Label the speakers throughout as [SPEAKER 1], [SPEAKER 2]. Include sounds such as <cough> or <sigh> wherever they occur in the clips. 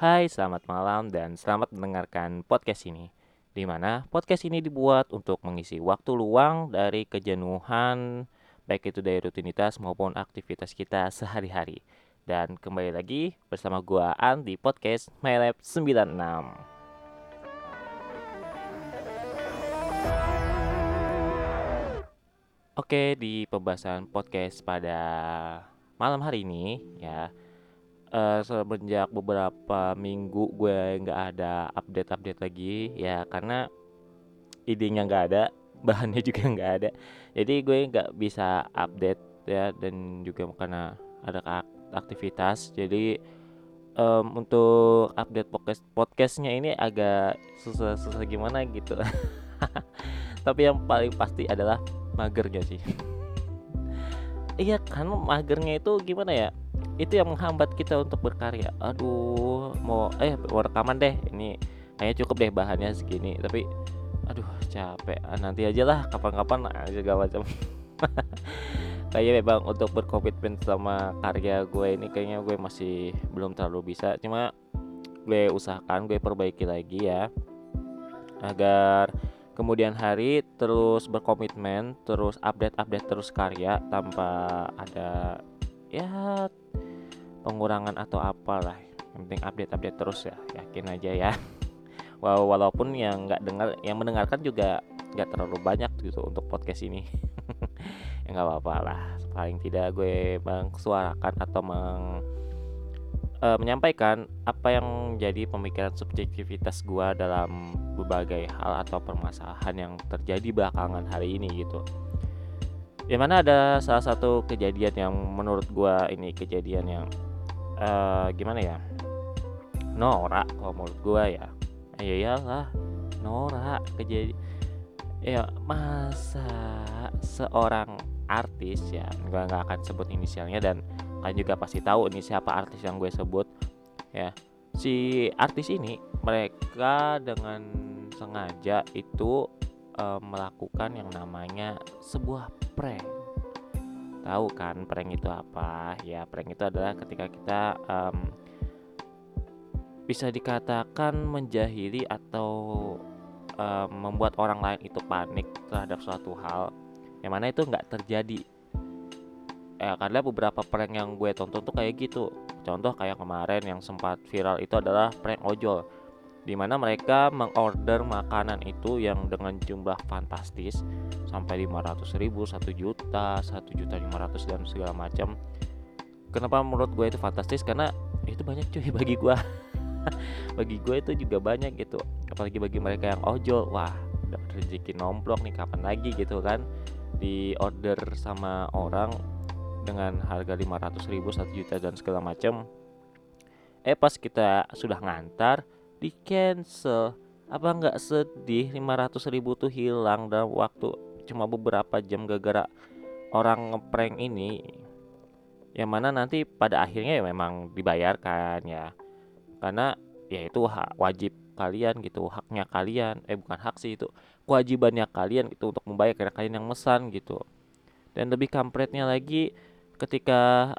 [SPEAKER 1] Hai, selamat malam dan selamat mendengarkan podcast ini. Di mana podcast ini dibuat untuk mengisi waktu luang dari kejenuhan baik itu dari rutinitas maupun aktivitas kita sehari-hari. Dan kembali lagi bersama gua An di podcast MyLab 96. Oke, di pembahasan podcast pada malam hari ini ya eh semenjak beberapa minggu gue nggak ada update-update lagi ya karena idenya nggak ada <laughs> bahannya juga nggak ada. Jadi gue nggak bisa update ya dan juga karena ada ak- aktivitas. Jadi em, untuk update podcast podcastnya ini agak susah susah gimana gitu. <laughs> Tapi yang paling pasti adalah magernya sih. <laughs> Iya kan magernya itu gimana ya itu yang menghambat kita untuk berkarya. Aduh mau eh mau rekaman deh. Ini kayaknya cukup deh bahannya segini tapi aduh capek. Ah, nanti aja lah kapan-kapan segala macam. <laughs> Kayaknya memang untuk berkomitmen sama karya gue ini kayaknya gue masih belum terlalu bisa. Cuma gue usahakan gue perbaiki lagi ya. Agar kemudian hari terus berkomitmen terus update-update terus karya tanpa ada ya pengurangan atau apalah. Yang penting update-update terus ya yakin aja ya. <laughs> Wow, walaupun yang nggak dengar yang mendengarkan juga nggak terlalu banyak gitu untuk podcast ini. <laughs> Ya nggak apa-apa lah. Paling tidak gue mengsuarakan atau meng, eh, menyampaikan apa yang jadi pemikiran subjektivitas gue dalam berbagai hal atau permasalahan yang terjadi belakangan hari ini gitu. Yang mana ada salah satu kejadian yang menurut gua ini kejadian yang eh gimana ya? Norak kalau menurut gua ya. Ya iyalah norak kejadian ya masa seorang artis ya gua nggak akan sebut inisialnya dan kalian juga pasti tahu ini siapa artis yang gue sebut ya. Si artis ini mereka dengan sengaja itu eh, melakukan yang namanya sebuah prank tahu kan prank itu apa. Ya prank itu adalah ketika kita em, bisa dikatakan menjahili atau em, membuat orang lain itu panik terhadap suatu hal yang mana itu nggak terjadi. Ya karena beberapa prank yang gue tonton tuh kayak gitu. Contoh kayak kemarin yang sempat viral itu adalah prank ojol di mana mereka mengorder makanan itu yang dengan jumlah fantastis sampai 500 ribu, 1 juta, 1 juta 500 dan segala macam. Kenapa menurut gue itu fantastis? Karena itu banyak cuy <laughs> bagi gue. <laughs> bagi gue itu juga banyak gitu. Apalagi bagi mereka yang ojol, wah dapat rezeki nomplok nih kapan lagi gitu kan. Di order sama orang dengan harga 500 ribu, 1 juta dan segala macam. Eh pas kita sudah ngantar di cancel. Apa nggak sedih 500 ribu tuh hilang dalam waktu cuma beberapa jam gara-gara orang ngeprank ini? Yang mana nanti pada akhirnya ya memang dibayarkan ya. Karena ya itu hak wajib kalian gitu haknya kalian. Eh bukan hak sih itu kewajibannya kalian gitu untuk membayar karena kalian yang mesan gitu. Dan lebih kampretnya lagi ketika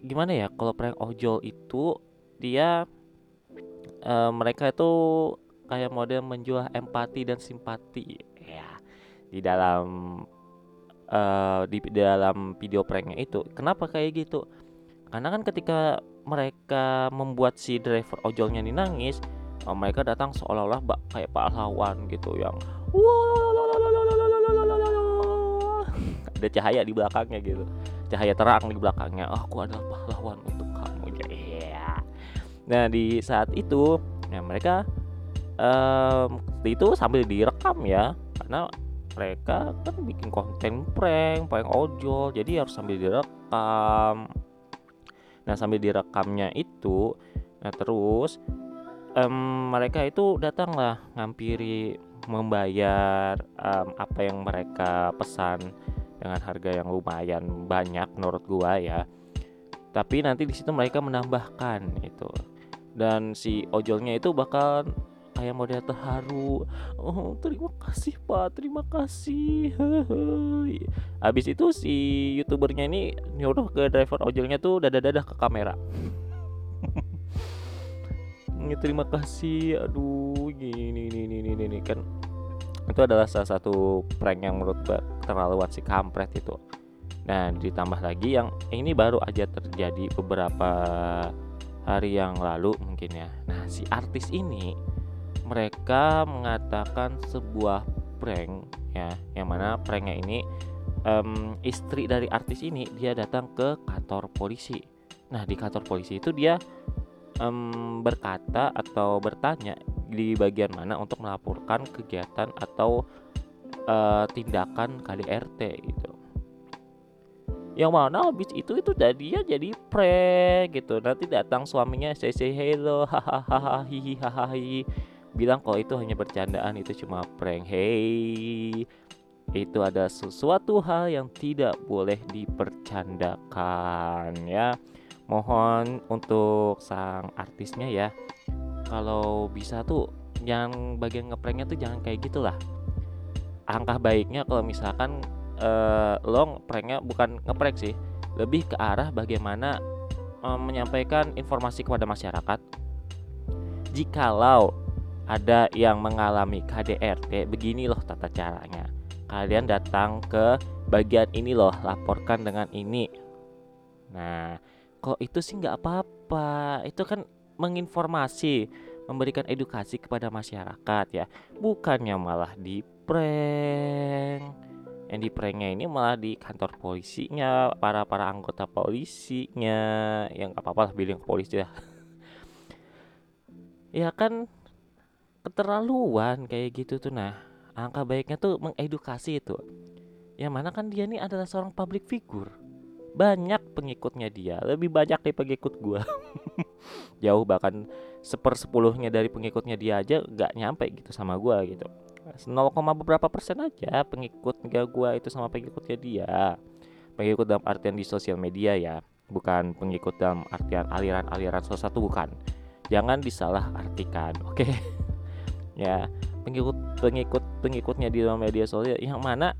[SPEAKER 1] gimana ya kalau prank ojol itu dia eh, mereka itu kayak model menjual empati dan simpati ya di dalam eh, di dalam video pranknya itu kenapa kayak gitu karena kan ketika mereka membuat si driver ojolnya ini nangis eh, mereka datang seolah-olah bak kayak pahlawan gitu yang ada cahaya di belakangnya gitu cahaya terang di belakangnya oh, aku adalah pahlawan untuk ya nah di saat itu ya mereka em, itu sambil direkam ya karena mereka kan bikin konten prank prank ojol jadi harus sambil direkam. Nah sambil direkamnya itu nah terus em, mereka itu datanglah ngampiri membayar em, apa yang mereka pesan dengan harga yang lumayan banyak menurut gua ya. Tapi nanti di situ mereka menambahkan itu dan si ojolnya itu bakal kayak model terharu. Oh terima kasih pak. Terima kasih. Habis itu si youtubernya ini nyuruh ke driver ojolnya tuh dadah dadah ke kamera. <laughs> Ya, terima kasih. Aduh gini ini ini ini ini kan itu adalah salah satu prank yang menurut gue terlalu si kampret itu. Nah ditambah lagi yang ini baru aja terjadi beberapa hari yang lalu mungkin ya. Nah si artis ini mereka mengatakan sebuah prank ya yang mana pranknya ini um, istri dari artis ini dia datang ke kantor polisi. Nah di kantor polisi itu dia um, berkata atau bertanya di bagian mana untuk melaporkan kegiatan atau uh, tindakan KDRT gitu yang mana habis itu itu jadi ya jadi prank gitu. Nanti datang suaminya say say hello hahaha hihi hahaha bilang kalau itu hanya bercandaan itu cuma prank. Hey itu ada sesuatu hal yang tidak boleh dipercandakan ya. Mohon untuk sang artisnya ya. Kalau bisa tuh yang bagian ngepranknya tuh jangan kayak gitulah. Angkah baiknya kalau misalkan uh, lo pranknya bukan ngeprank sih lebih ke arah bagaimana uh, menyampaikan informasi kepada masyarakat. Jikalau ada yang mengalami KDRT begini loh tata caranya. Kalian datang ke bagian ini loh laporkan dengan ini. Nah kalau itu sih nggak apa-apa? Itu kan menginformasi, memberikan edukasi kepada masyarakat ya, bukannya malah di prank. Yang di pranknya ini malah di kantor polisinya, para para anggota polisinya, yang apa-apa lah bilang ke polisi ya. <laughs> ya kan keterlaluan kayak gitu tuh. Nah angka baiknya tuh mengedukasi itu. Yang mana kan dia ini adalah seorang public figure. Banyak pengikutnya dia lebih banyak dari pengikut gua. <laughs> Jauh bahkan sepersepuluhnya dari pengikutnya dia aja nggak nyampe gitu sama gua gitu 0, beberapa persen aja pengikut gak gua itu sama pengikutnya dia. Pengikut dalam artian di sosial media ya bukan pengikut dalam artian aliran-aliran sesuatu bukan. Jangan disalah artikan <laughs> oke? Okay? ya pengikut pengikut pengikutnya di dalam media sosial yang mana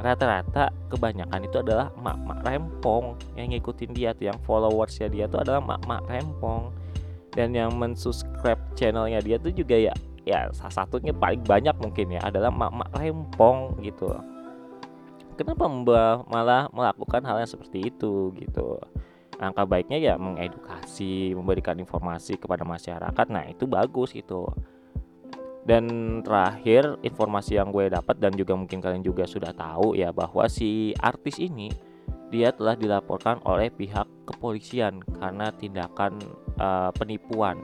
[SPEAKER 1] rata-rata kebanyakan itu adalah mak-mak rempong yang ngikutin dia tuh yang followersnya dia tuh adalah mak-mak rempong. Dan yang mensubscribe channelnya dia tuh juga ya ya salah satunya paling banyak mungkin ya adalah mak-mak rempong gitu. Kenapa mbak malah melakukan hal yang seperti itu gitu? Angka baiknya ya mengedukasi memberikan informasi kepada masyarakat. Nah itu bagus gitu. Dan terakhir informasi yang gue dapat dan juga mungkin kalian juga sudah tahu ya bahwa si artis ini dia telah dilaporkan oleh pihak kepolisian karena tindakan uh, penipuan.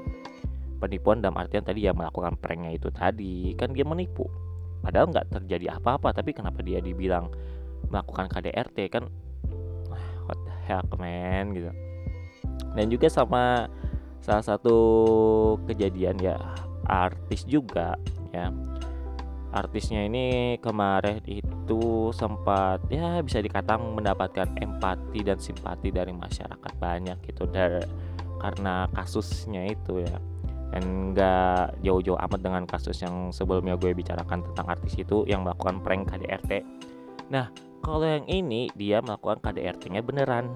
[SPEAKER 1] Penipuan dalam artian tadi ya melakukan pranknya itu tadi kan dia menipu. Padahal nggak terjadi apa-apa tapi kenapa dia dibilang melakukan KDRT kan what the heck man gitu. Dan juga sama salah satu kejadian ya artis juga ya artisnya ini kemarin itu sempat ya bisa dikatakan mendapatkan empati dan simpati dari masyarakat banyak gitu dari karena kasusnya itu ya dan nggak jauh-jauh amat dengan kasus yang sebelumnya gue bicarakan tentang artis itu yang melakukan prank KDRT nah kalau yang ini dia melakukan KDRT-nya beneran.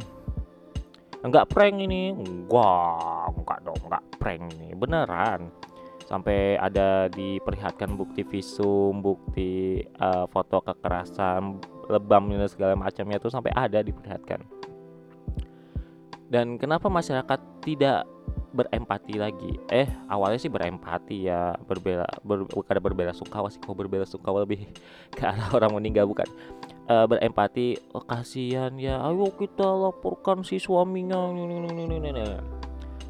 [SPEAKER 1] Enggak prank ini enggak enggak dong enggak prank ini beneran. Sampai ada diperlihatkan bukti visum, bukti uh, foto kekerasan, lebam dan segala macamnya itu sampai ada diperlihatkan. Dan kenapa masyarakat tidak berempati lagi? Eh, awalnya sih berempati ya, berbela ber, bukan berbela sungkawa sih, kok berbela sungkawa lebih <laughs> ke arah orang meninggal bukan. Uh, berempati, oh, kasihan ya, ayo kita laporkan si suaminya.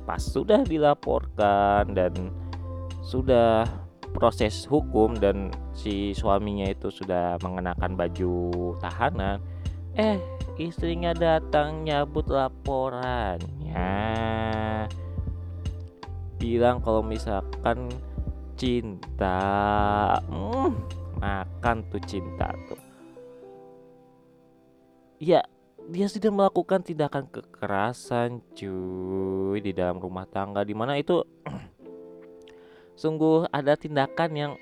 [SPEAKER 1] Pas sudah dilaporkan dan sudah proses hukum dan si suaminya itu sudah mengenakan baju tahanan eh istrinya datang nyabut laporannya bilang kalau misalkan cinta hmm, makan tuh cinta tuh ya dia sudah melakukan tindakan kekerasan cuy di dalam rumah tangga di mana itu <clears throat> sungguh ada tindakan yang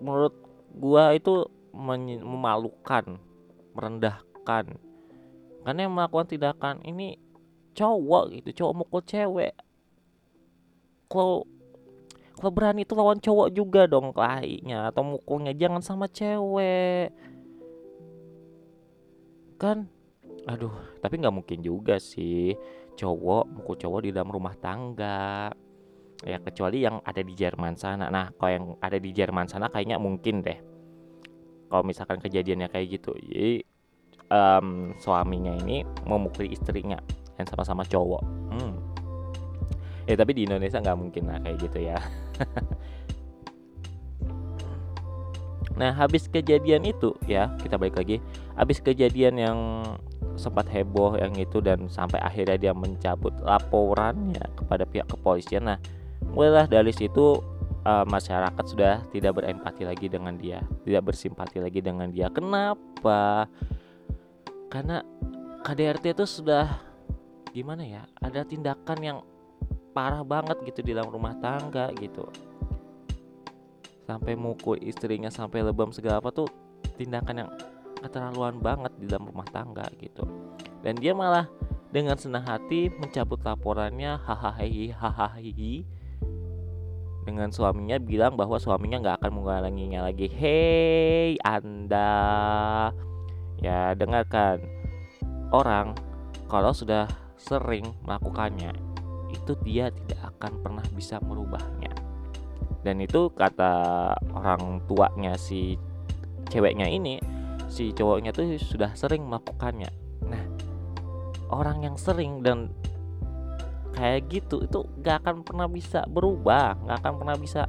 [SPEAKER 1] menurut gua itu memalukan, merendahkan. Karena yang melakukan tindakan ini cowok gitu, cowok mukul cewek. Kalau kalau berani itu lawan cowok juga dong kelahinya atau mukulnya. Jangan sama cewek. Kan? Aduh tapi nggak mungkin juga sih. Cowok mukul cowok di dalam rumah tangga. Ya kecuali yang ada di Jerman sana. Nah kalau yang ada di Jerman sana kayaknya mungkin deh. Kalau misalkan kejadiannya kayak gitu. Jadi um, suaminya ini memukuli istrinya yang sama-sama cowok. Hmm. Ya tapi di Indonesia nggak mungkin lah kayak gitu ya. <laughs> Nah habis kejadian itu ya kita balik lagi. Habis kejadian yang sempat heboh yang itu dan sampai akhirnya dia mencabut laporannya kepada pihak kepolisian. Nah mulailah dari situ uh, masyarakat sudah tidak berempati lagi dengan dia tidak bersimpati lagi dengan dia. Kenapa? Karena KDRT itu sudah gimana ya ada tindakan yang parah banget gitu di dalam rumah tangga gitu. Sampai mukul istrinya sampai lebam segala apa tuh tindakan yang keterlaluan banget di dalam rumah tangga gitu. Dan dia malah dengan senang hati mencabut laporannya hahaha hahaha dengan suaminya bilang bahwa suaminya nggak akan mengulanginya lagi. Hei anda. Ya dengarkan. Orang kalau sudah sering melakukannya itu dia tidak akan pernah bisa merubahnya. Dan itu kata orang tuanya si ceweknya ini si cowoknya tuh sudah sering melakukannya. Nah orang yang sering dan kayak gitu itu gak akan pernah bisa berubah nggak akan pernah bisa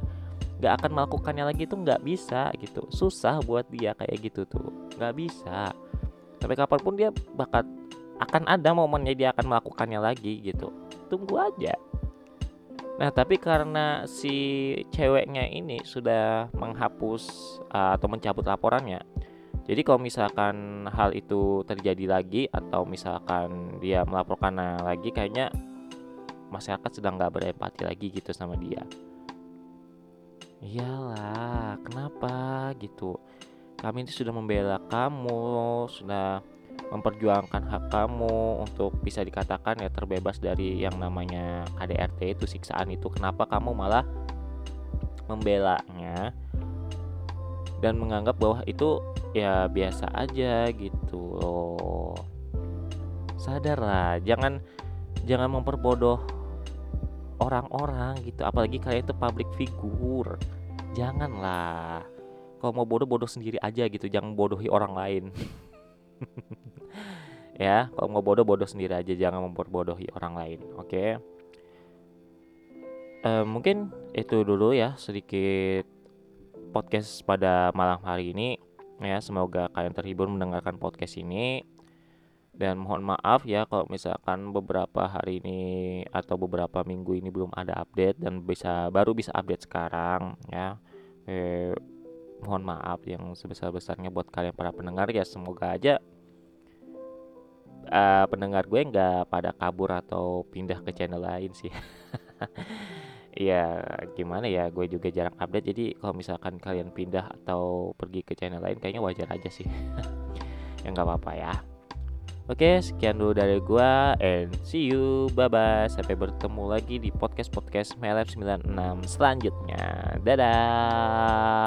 [SPEAKER 1] nggak akan melakukannya lagi itu nggak bisa gitu. Susah buat dia kayak gitu tuh nggak bisa. Sampai kapan pun dia bakat akan ada momennya dia akan melakukannya lagi gitu tunggu aja. Nah tapi karena si ceweknya ini sudah menghapus uh, atau mencabut laporannya jadi kalau misalkan hal itu terjadi lagi atau misalkan dia melaporkan lagi kayaknya masyarakat sedang nggak berempati lagi gitu sama dia. Iyalah kenapa gitu? Kami itu sudah membela kamu sudah memperjuangkan hak kamu untuk bisa dikatakan ya terbebas dari yang namanya KDRT itu siksaan itu. Kenapa kamu malah membelanya dan menganggap bahwa itu ya biasa aja gitu loh. Sadarlah jangan jangan memperbodoh orang-orang gitu. Apalagi kalian itu public figure. Janganlah. Kalau mau bodoh bodoh sendiri aja gitu. Jangan bodohi orang lain <laughs> <laughs> ya kalau mau bodoh bodoh sendiri aja. Jangan memperbodohi orang lain oke? Okay? uh, eh, mungkin itu dulu ya sedikit podcast pada malam hari ini. Ya semoga kalian terhibur mendengarkan podcast ini. Dan mohon maaf ya kalau misalkan beberapa hari ini atau beberapa minggu ini belum ada update dan bisa baru bisa update sekarang ya. Eh, mohon maaf yang sebesar besarnya buat kalian para pendengar ya. Semoga aja uh, pendengar gue nggak pada kabur atau pindah ke channel lain sih. <laughs> Ya gimana ya gue juga jarang update. Jadi kalau misalkan kalian pindah atau pergi ke channel lain kayaknya wajar aja sih. <laughs> Ya nggak apa-apa ya Oke, sekian dulu dari gua and see you. Bye bye. Sampai bertemu lagi di podcast-podcast MLF 96 selanjutnya. Dadah.